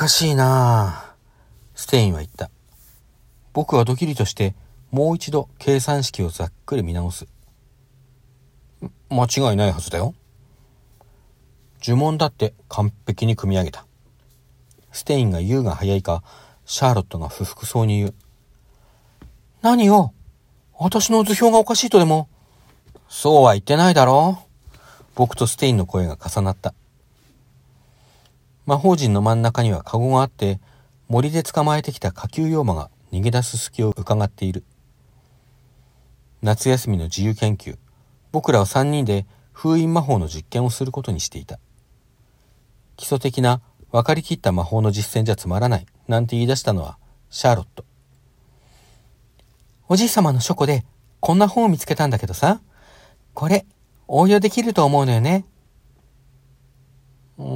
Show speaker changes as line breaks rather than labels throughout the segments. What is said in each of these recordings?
かしいなステインは言った。僕はドキリとしてもう一度計算式をざっくり見直す。間違いないはずだよ。呪文だって完璧に組み上げた。ステインが言うが早いか、シャーロットが不服そうに言う。何よ私の図表がおかしいとでも？そうは言ってないだろう。僕とステインの声が重なった。魔法陣の真ん中にはカゴがあって、森で捕まえてきた下級妖魔が逃げ出す隙を伺っている。夏休みの自由研究、僕らは3人で封印魔法の実験をすることにしていた。基礎的な分かりきった魔法の実践じゃつまらない、なんて言い出したのはシャーロット。おじい様の書庫でこんな本を見つけたんだけどさ、これ応用できると思うのよね。うー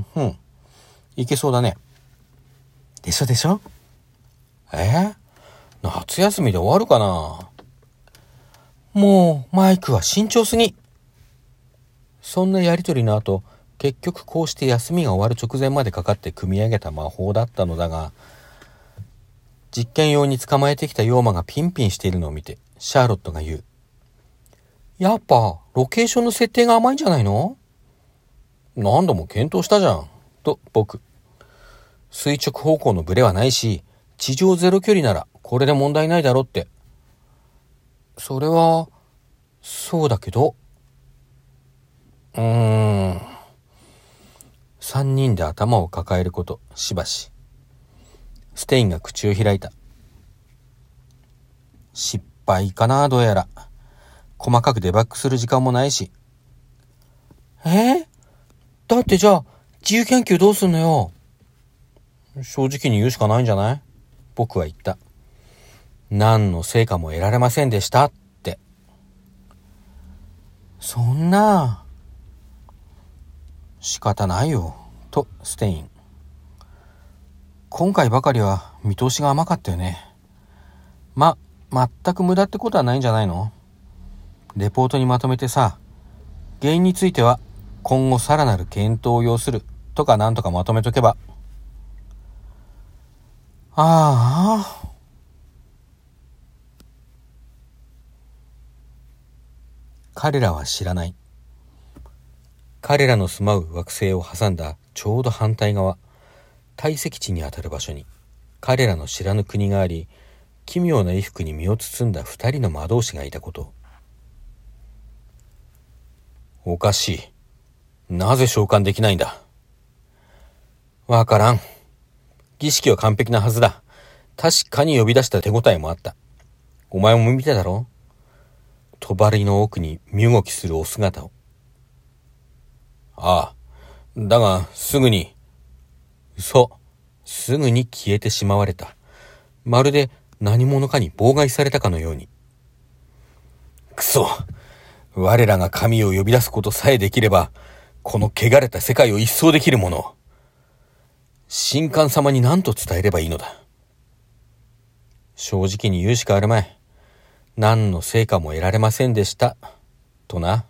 ん、うん。いけそうだね。でしょでしょ？え？ー、夏休みで終わるかな？もう、マイクは慎重すぎ。そんなやりとりの後、結局こうして休みが終わる直前までかかって組み上げた魔法だったのだが、実験用に捕まえてきた妖魔がピンピンしているのを見て、シャーロットが言う。やっぱ、ロケーションの設定が甘いんじゃないの？何度も検討したじゃん。と、僕。垂直方向のブレはないし、地上ゼロ距離ならこれで問題ないだろって。それは、そうだけど。うーん。三人で頭を抱えること、しばし。ステインが口を開いた。失敗かな、どうやら。細かくデバッグする時間もないし。え？だってじゃあ、自由研究どうすんのよ？正直に言うしかないんじゃない？僕は言った。何の成果も得られませんでしたって。そんな、仕方ないよ、とステイン。今回ばかりは見通しが甘かったよね。ま、全く無駄ってことはないんじゃないの？レポートにまとめてさ、原因については今後さらなる検討を要するとかなんとかまとめとけば。ああ。彼らは知らない。彼らの住まう惑星を挟んだちょうど反対側、堆積地にあたる場所に、彼らの知らぬ国があり、奇妙な衣服に身を包んだ二人の魔導士がいたこと。おかしい。なぜ召喚できないんだ？わからん。儀式は完璧なはずだ。確かに呼び出した手応えもあった。お前も見てだろ？帳の奥に身動きするお姿を。ああ。だが、すぐに。嘘。すぐに消えてしまわれた。まるで何者かに妨害されたかのように。くそ。我らが神を呼び出すことさえできれば、この汚れた世界を一掃できるもの。神官様に何と伝えればいいのだ？正直に言うしかあるまい。何の成果も得られませんでした。とな。